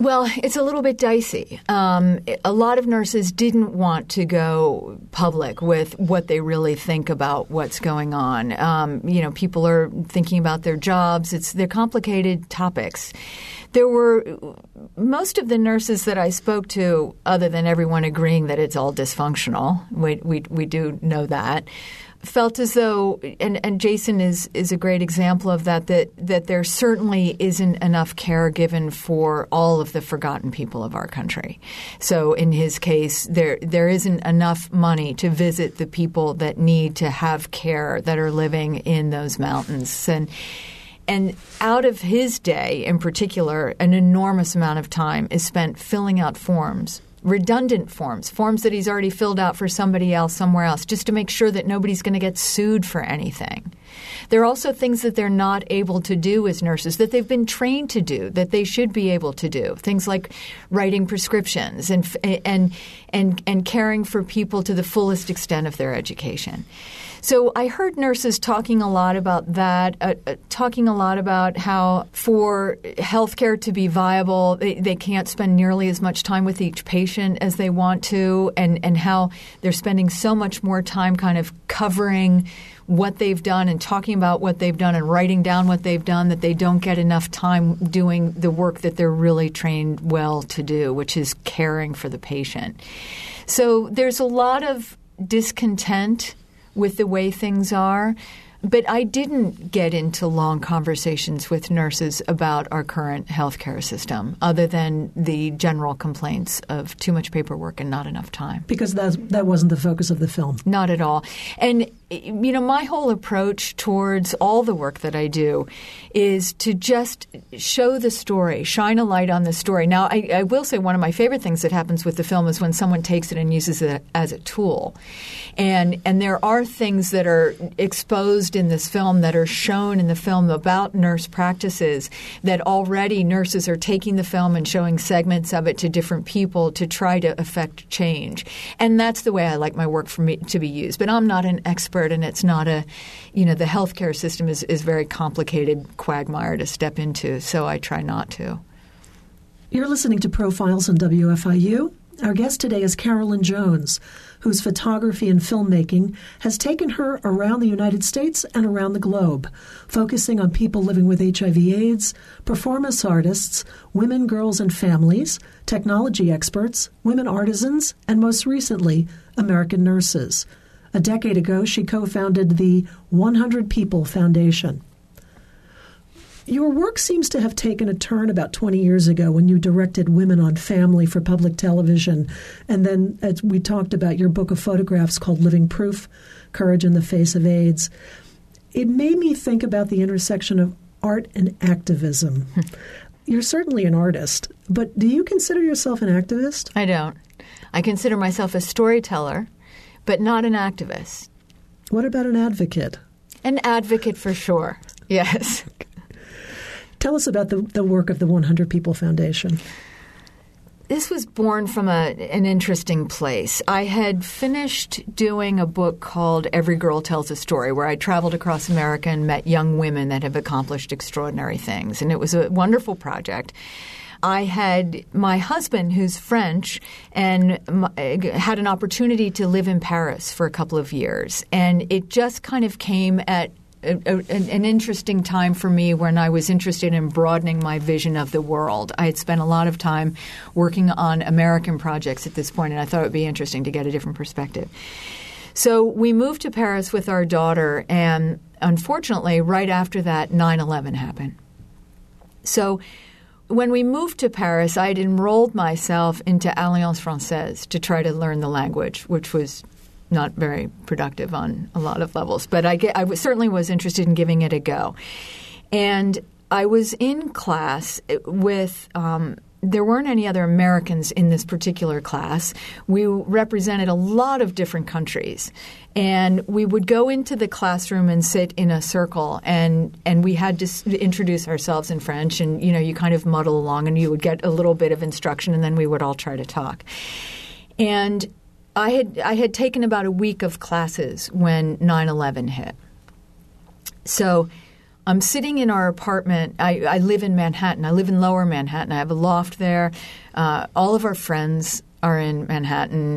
Well, it's a little bit dicey. Um, a lot of nurses didn't want to go public with what they really think about what's going on. Um, you know, people are thinking about their jobs. It's they're complicated topics. There were most of the nurses that I spoke to, other than everyone agreeing that it's all dysfunctional. We we, we do know that. Felt as though, and, and Jason is, is a great example of that, that, that there certainly isn't enough care given for all of the forgotten people of our country. So in his case, there there isn't enough money to visit the people that need to have care that are living in those mountains. And and out of his day in particular, an enormous amount of time is spent filling out forms redundant forms, forms that he's already filled out for somebody else somewhere else, just to make sure that nobody's going to get sued for anything. There are also things that they're not able to do as nurses that they've been trained to do that they should be able to do. Things like writing prescriptions and and and and caring for people to the fullest extent of their education. So I heard nurses talking a lot about that, uh, uh, talking a lot about how for healthcare to be viable, they, they can't spend nearly as much time with each patient as they want to, and, and how they're spending so much more time kind of covering what they've done and talking about what they've done and writing down what they've done that they don't get enough time doing the work that they're really trained well to do, which is caring for the patient. So there's a lot of discontent with the way things are. But I didn't get into long conversations with nurses about our current healthcare system, other than the general complaints of too much paperwork and not enough time. Because that that wasn't the focus of the film. Not at all. And you know, my whole approach towards all the work that I do is to just show the story, shine a light on the story. Now, I, I, will say one of my favorite things that happens with the film is when someone takes it and uses it as a tool. And, and there are things that are exposed in this film that are shown in the film about nurse practices that already nurses are taking the film and showing segments of it to different people to try to affect change. And that's the way I like my work for me to be used. But I'm not an expert expert, and it's not a, you know, the healthcare system is, is very complicated quagmire to step into, so I try not to. You're listening to Profiles on WFIU. Our guest today is Carolyn Jones, whose photography and filmmaking has taken her around the United States and around the globe, focusing on people living with HIV/AIDS, performance artists, women, girls, and families, technology experts, women artisans, and most recently, American nurses. A decade ago, she co founded the 100 People Foundation. Your work seems to have taken a turn about 20 years ago when you directed Women on Family for public television. And then, as we talked about, your book of photographs called Living Proof Courage in the Face of AIDS. It made me think about the intersection of art and activism. *laughs* You're certainly an artist, but do you consider yourself an activist? I don't. I consider myself a storyteller but not an activist. What about an advocate? An advocate for sure, yes. Tell us about the, the work of the 100 People Foundation. This was born from a, an interesting place. I had finished doing a book called Every Girl Tells a Story, where I traveled across America and met young women that have accomplished extraordinary things. And it was a wonderful project. I had my husband, who's French, and uh, had an opportunity to live in Paris for a couple of years. And it just kind of came at a, a, an interesting time for me when I was interested in broadening my vision of the world. I had spent a lot of time working on American projects at this point, and I thought it would be interesting to get a different perspective. So we moved to Paris with our daughter, and unfortunately, right after that, 9 11 happened. So when we moved to Paris, I had enrolled myself into Alliance Francaise to try to learn the language, which was not very productive on a lot of levels. But I, get, certainly was interested in giving it a go. And I was in class with um, there weren't any other Americans in this particular class. We represented a lot of different countries. And we would go into the classroom and sit in a circle, and, and we had to introduce ourselves in French. And, you know, you kind of muddle along and you would get a little bit of instruction, and then we would all try to talk. And I had, I had taken about a week of classes when 9 11 hit. So I'm sitting in our apartment. I, I, live in Manhattan. I live in Lower Manhattan. I have a loft there. Uh, all of our friends are in Manhattan.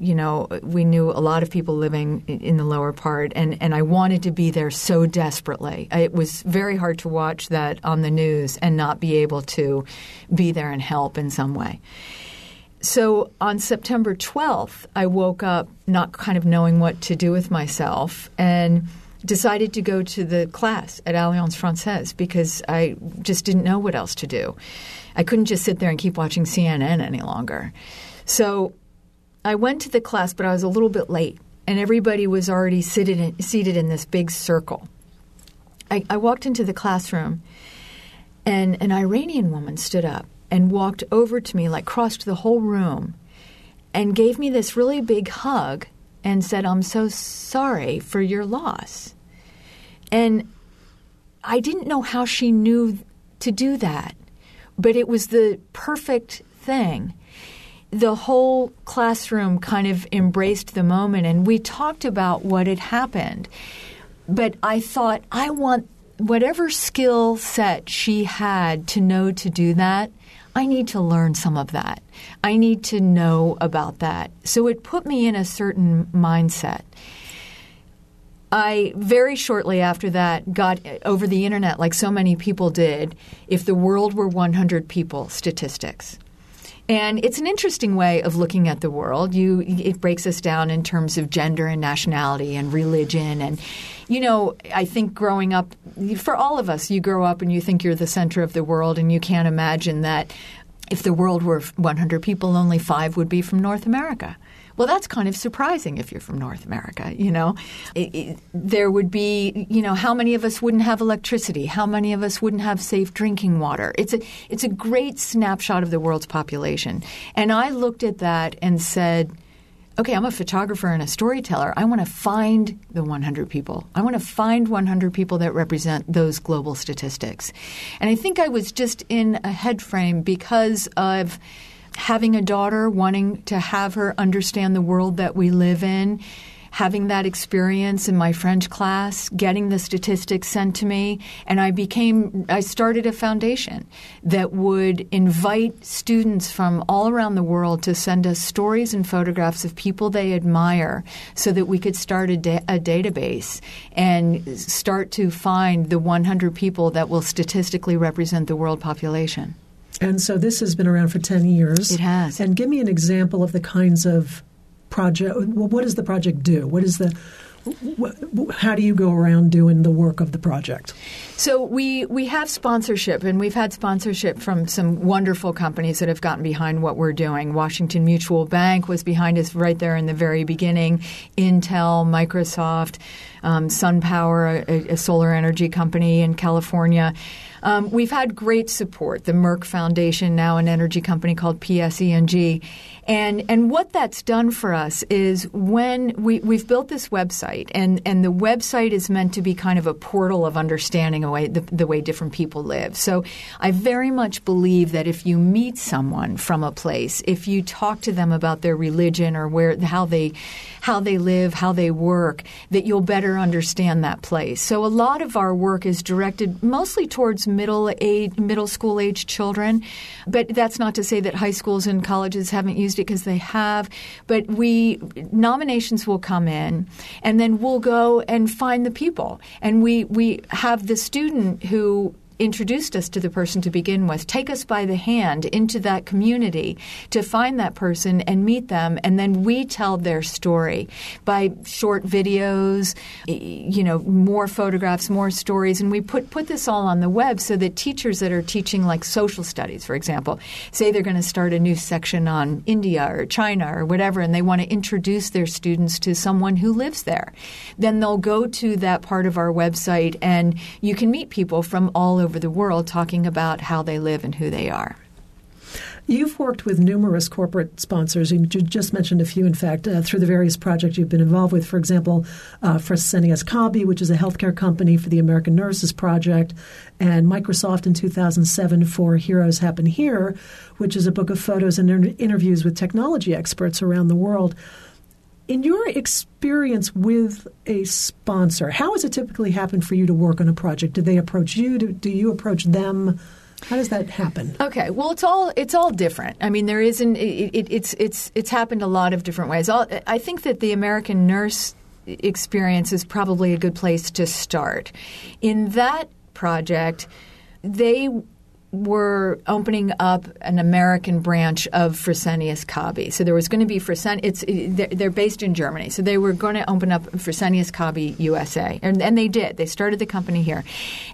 You know, we knew a lot of people living in the lower part, and, and I wanted to be there so desperately. It was very hard to watch that on the news and not be able to be there and help in some way. so on September 12th, I woke up not kind of knowing what to do with myself and decided to go to the class at Alliance Francaise because I just didn't know what else to do. I couldn't just sit there and keep watching CNN any longer. So I went to the class, but I was a little bit late, and everybody was already seated in, seated in this big circle. I, I walked into the classroom, and an Iranian woman stood up and walked over to me, like crossed the whole room, and gave me this really big hug and said, I'm so sorry for your loss. And I didn't know how she knew to do that, but it was the perfect thing. The whole classroom kind of embraced the moment, and we talked about what had happened. But I thought, I want whatever skill set she had to know to do that, I need to learn some of that. I need to know about that. So it put me in a certain mindset. I very shortly after that got uh, over the internet, like so many people did, if the world were 100 people statistics. And it's an interesting way of looking at the world. You, it breaks us down in terms of gender and nationality and religion. And, you know, I think growing up, for all of us, you grow up and you think you're the center of the world, and you can't imagine that if the world were 100 people, only five would be from North America. Well, that's kind of surprising if you're from North America. You know, it, it, there would be, you know, how many of us wouldn't have electricity? How many of us wouldn't have safe drinking water? It's a it's a great snapshot of the world's population. And I looked at that and said, okay, I'm a photographer and a storyteller. I want to find the 100 people. I want to find 100 people that represent those global statistics. And I think I was just in a head frame because of having a daughter, wanting to have her understand the world that we live in, having that experience in my French class, getting the statistics sent to me, and I became I started a foundation that would invite students from all around the world to send us stories and photographs of people they admire so that we could start a, da- a database and start to find the 100 people that will statistically represent the world population. And so this has been around for 10 years. It has. And give me an example of the kinds of project. What does the project do? What is the how do you go around doing the work of the project? So we we have sponsorship, and we've had sponsorship from some wonderful companies that have gotten behind what we're doing. Washington Mutual Bank was behind us right there in the very beginning. Intel, Microsoft, um, SunPower, a, a solar energy company in California. Um, we've had great support. The Merck Foundation, now an energy company called PSE&G. And, and what that's done for us is when we, we've built this website, and, and the website is meant to be kind of a portal of understanding the way, the, the way different people live. So I very much believe that if you meet someone from a place, if you talk to them about their religion or where how they how they live, how they work, that you'll better understand that place. So a lot of our work is directed mostly towards middle age, middle school age children, but that's not to say that high schools and colleges haven't used it because they have. But we nominations will come in, and then we'll go and find the people, and we we have the student who introduced us to the person to begin with. Take us by the hand into that community to find that person and meet them, and then we tell their story by short videos, you know, more photographs, more stories, and we put put this all on the web so that teachers that are teaching like social studies, for example, say they're going to start a new section on India or China or whatever, and they want to introduce their students to someone who lives there, then they'll go to that part of our website, and you can meet people from all over over the world talking about how they live and who they are. You've worked with numerous corporate sponsors. You just mentioned a few, in fact, uh, through the various projects you've been involved with. For example, uh, Fresenius Kabi, which is a healthcare company for the American Nurses Project, and Microsoft in 2007 for Heroes Happen Here, which is a book of photos and inter- interviews with technology experts around the world. In your experience with a sponsor, how has it typically happened for you to work on a project? Do they approach you? Do, do you approach them? How does that happen? Okay, well, it's all it's all different. I mean, there isn't. It, it, it's it's it's happened a lot of different ways. I think that the American nurse experience is probably a good place to start. In that project, they were opening up an American branch of Fresenius Kabi. So there was going to be Fresen. It's they're, based in Germany, so they were going to open up Fresenius Kabi USA, and, and they did. They started the company here,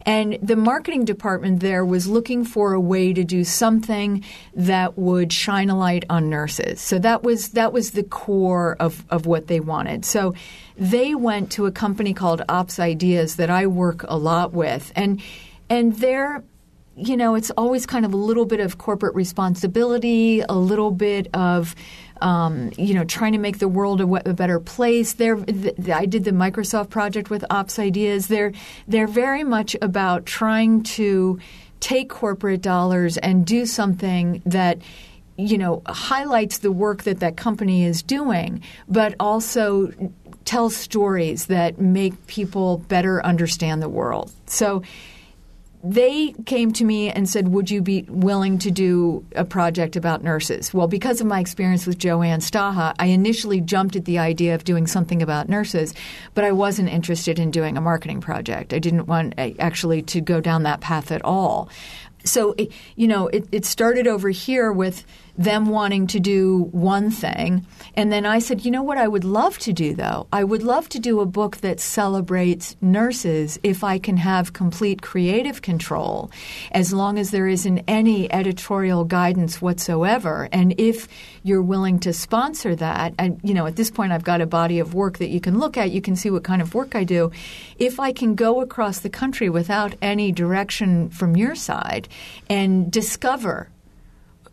and the marketing department there was looking for a way to do something that would shine a light on nurses. So that was that was the core of of what they wanted. So they went to a company called Ops Ideas that I work a lot with, and and they're you know, it's always kind of a little bit of corporate responsibility, a little bit of, um, you know, trying to make the world a, better place. There, th- I did the Microsoft project with Ops Ideas. They're they're very much about trying to take corporate dollars and do something that you know highlights the work that that company is doing, but also tell stories that make people better understand the world. So they came to me and said, Would you be willing to do a project about nurses? Well, because of my experience with Joanne Staha, I initially jumped at the idea of doing something about nurses, but I wasn't interested in doing a marketing project. I didn't want eh, actually to go down that path at all. So, it, you know, it, it started over here with them wanting to do one thing. And then I said, you know what I would love to do, though? I would love to do a book that celebrates nurses if I can have complete creative control, as long as there isn't any editorial guidance whatsoever. And if you're willing to sponsor that, and, you know, at this point I've got a body of work that you can look at, you can see what kind of work I do. If I can go across the country without any direction from your side and discover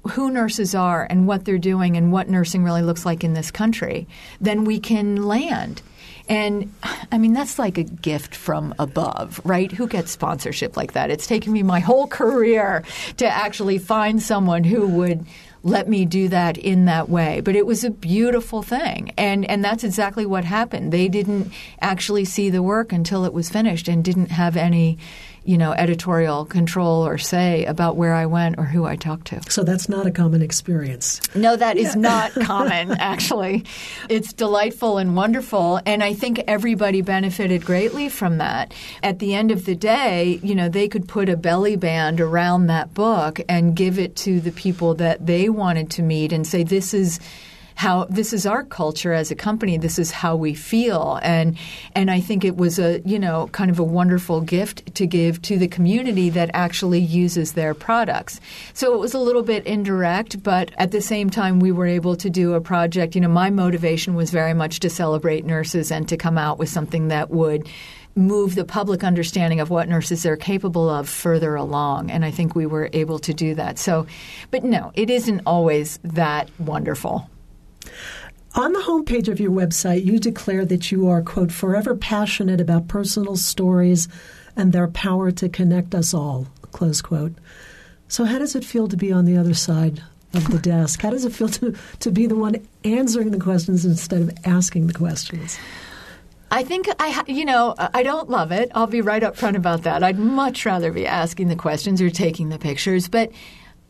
who nurses are and what they're doing and what nursing really looks like in this country, then we can land. And I mean, that's like a gift from above, right? Who gets sponsorship like that? It's taken me my whole career to actually find someone who would let me do that in that way. But it was a beautiful thing. And, and that's exactly what happened. They didn't actually see the work until it was finished and didn't have any you know, editorial control or say about where I went or who I talked to. So that's not a common experience. No, that is not *laughs* common, actually. It's delightful and wonderful. And I think everybody benefited greatly from that. At the end of the day, you know, they could put a belly band around that book and give it to the people that they wanted to meet and say, this is how this is our culture as a company. This is how we feel, and and I think it was a you know kind of a wonderful gift to give to the community that actually uses their products. So it was a little bit indirect, but at the same time, we were able to do a project. You know, my motivation was very much to celebrate nurses and to come out with something that would move the public understanding of what nurses are capable of further along. And I think we were able to do that. So, but no, it isn't always that wonderful. On the homepage of your website, you declare that you are, quote, forever passionate about personal stories and their power to connect us all, close quote. So, how does it feel to be on the other side of the *laughs* desk? How does it feel to, to be the one answering the questions instead of asking the questions? I think I, you know, I don't love it. I'll be right up front about that. I'd much rather be asking the questions or taking the pictures. But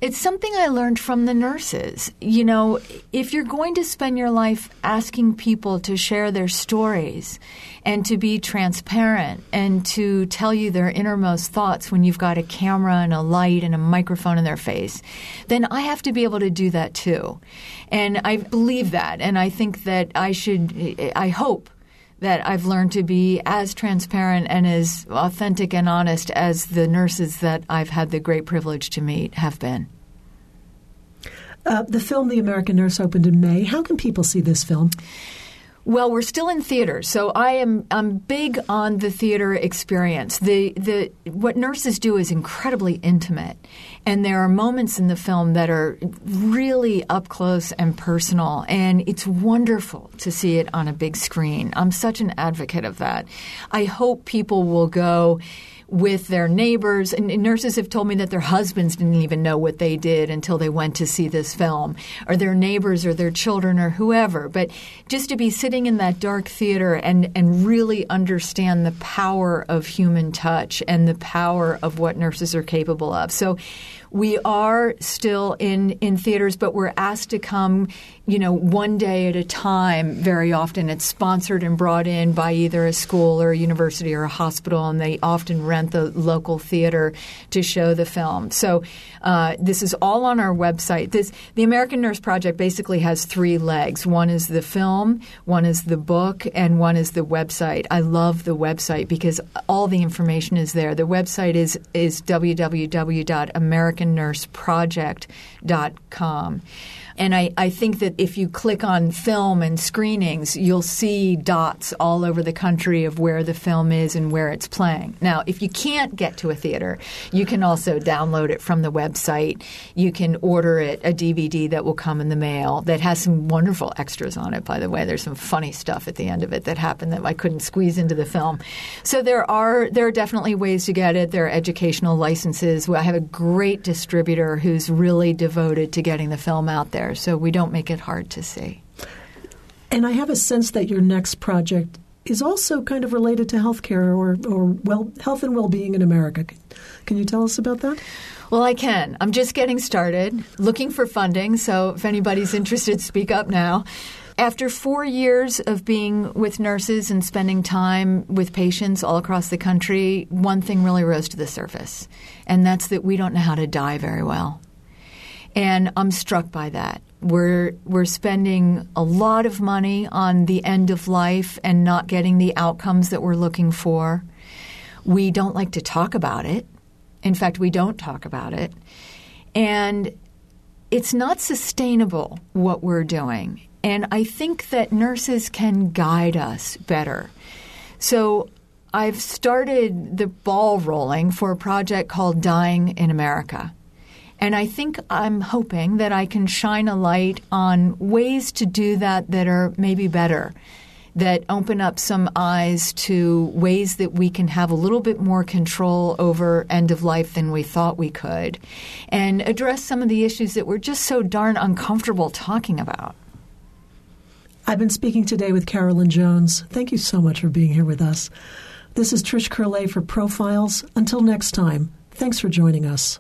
it's something I learned from the nurses. You know, if you're going to spend your life asking people to share their stories and to be transparent and to tell you their innermost thoughts when you've got a camera and a light and a microphone in their face, then I have to be able to do that too. And I believe that. And I think that I should, I hope that I've learned to be as transparent and as authentic and honest as the nurses that I've had the great privilege to meet have been. Uh, the film The American Nurse opened in May. How can people see this film? Well, we're still in theaters, so I am I'm big on the theater experience. The the what nurses do is incredibly intimate, and there are moments in the film that are really up close and personal, and it's wonderful to see it on a big screen. I'm such an advocate of that. I hope people will go with their neighbors. And nurses have told me that their husbands didn't even know what they did until they went to see this film, or their neighbors, or their children, or whoever. But just to be sitting in that dark theater and, and really understand the power of human touch and the power of what nurses are capable of. So we are still in, in theaters, but we're asked to come, you know, one day at a time very often. It's sponsored and brought in by either a school or a university or a hospital, and they often rent the local theater to show the film. So uh, this is all on our website. This the American Nurse Project basically has three legs. One is the film, one is the book, and one is the website. I love the website because all the information is there. The website is is www.americannurseproject.com. And I, I think that if you click on film and screenings, you'll see dots all over the country of where the film is and where it's playing. Now, if you can't get to a theater, you can also download it from the website. You can order it, a DVD that will come in the mail that has some wonderful extras on it, by the way. There's some funny stuff at the end of it that happened that I couldn't squeeze into the film. So there are there are definitely ways to get it. There are educational licenses. I have a great distributor who's really devoted to getting the film out there there, so we don't make it hard to see. And I have a sense that your next project is also kind of related to healthcare or, or well, health and well-being in America. Can you tell us about that? Well, I can. I'm just getting started, looking for funding. So if anybody's interested, speak up now. After four years of being with nurses and spending time with patients all across the country, one thing really rose to the surface, and that's that we don't know how to die very well. And I'm struck by that. We're we're spending a lot of money on the end of life and not getting the outcomes that we're looking for. We don't like to talk about it. In fact, we don't talk about it. And it's not sustainable what we're doing. And I think that nurses can guide us better. So I've started the ball rolling for a project called Dying in America. And I think I'm hoping that I can shine a light on ways to do that that are maybe better, that open up some eyes to ways that we can have a little bit more control over end of life than we thought we could, and address some of the issues that we're just so darn uncomfortable talking about. I've been speaking today with Carolyn Jones. Thank you so much for being here with us. This is Trish Curley for Profiles. Until next time, thanks for joining us.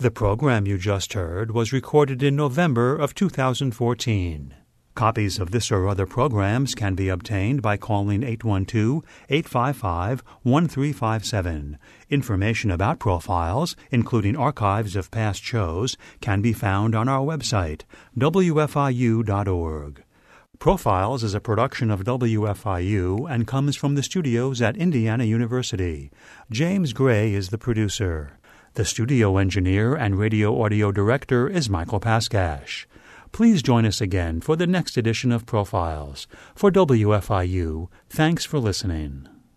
The program you just heard was recorded in November of 2014. Copies of this or other programs can be obtained by calling 812 855 1357. Information about profiles, including archives of past shows, can be found on our website, wfiu.org. Profiles is a production of WFIU and comes from the studios at Indiana University. James Gray is the producer. The studio engineer and radio audio director is Michael Paskash. Please join us again for the next edition of Profiles. For WFIU, thanks for listening.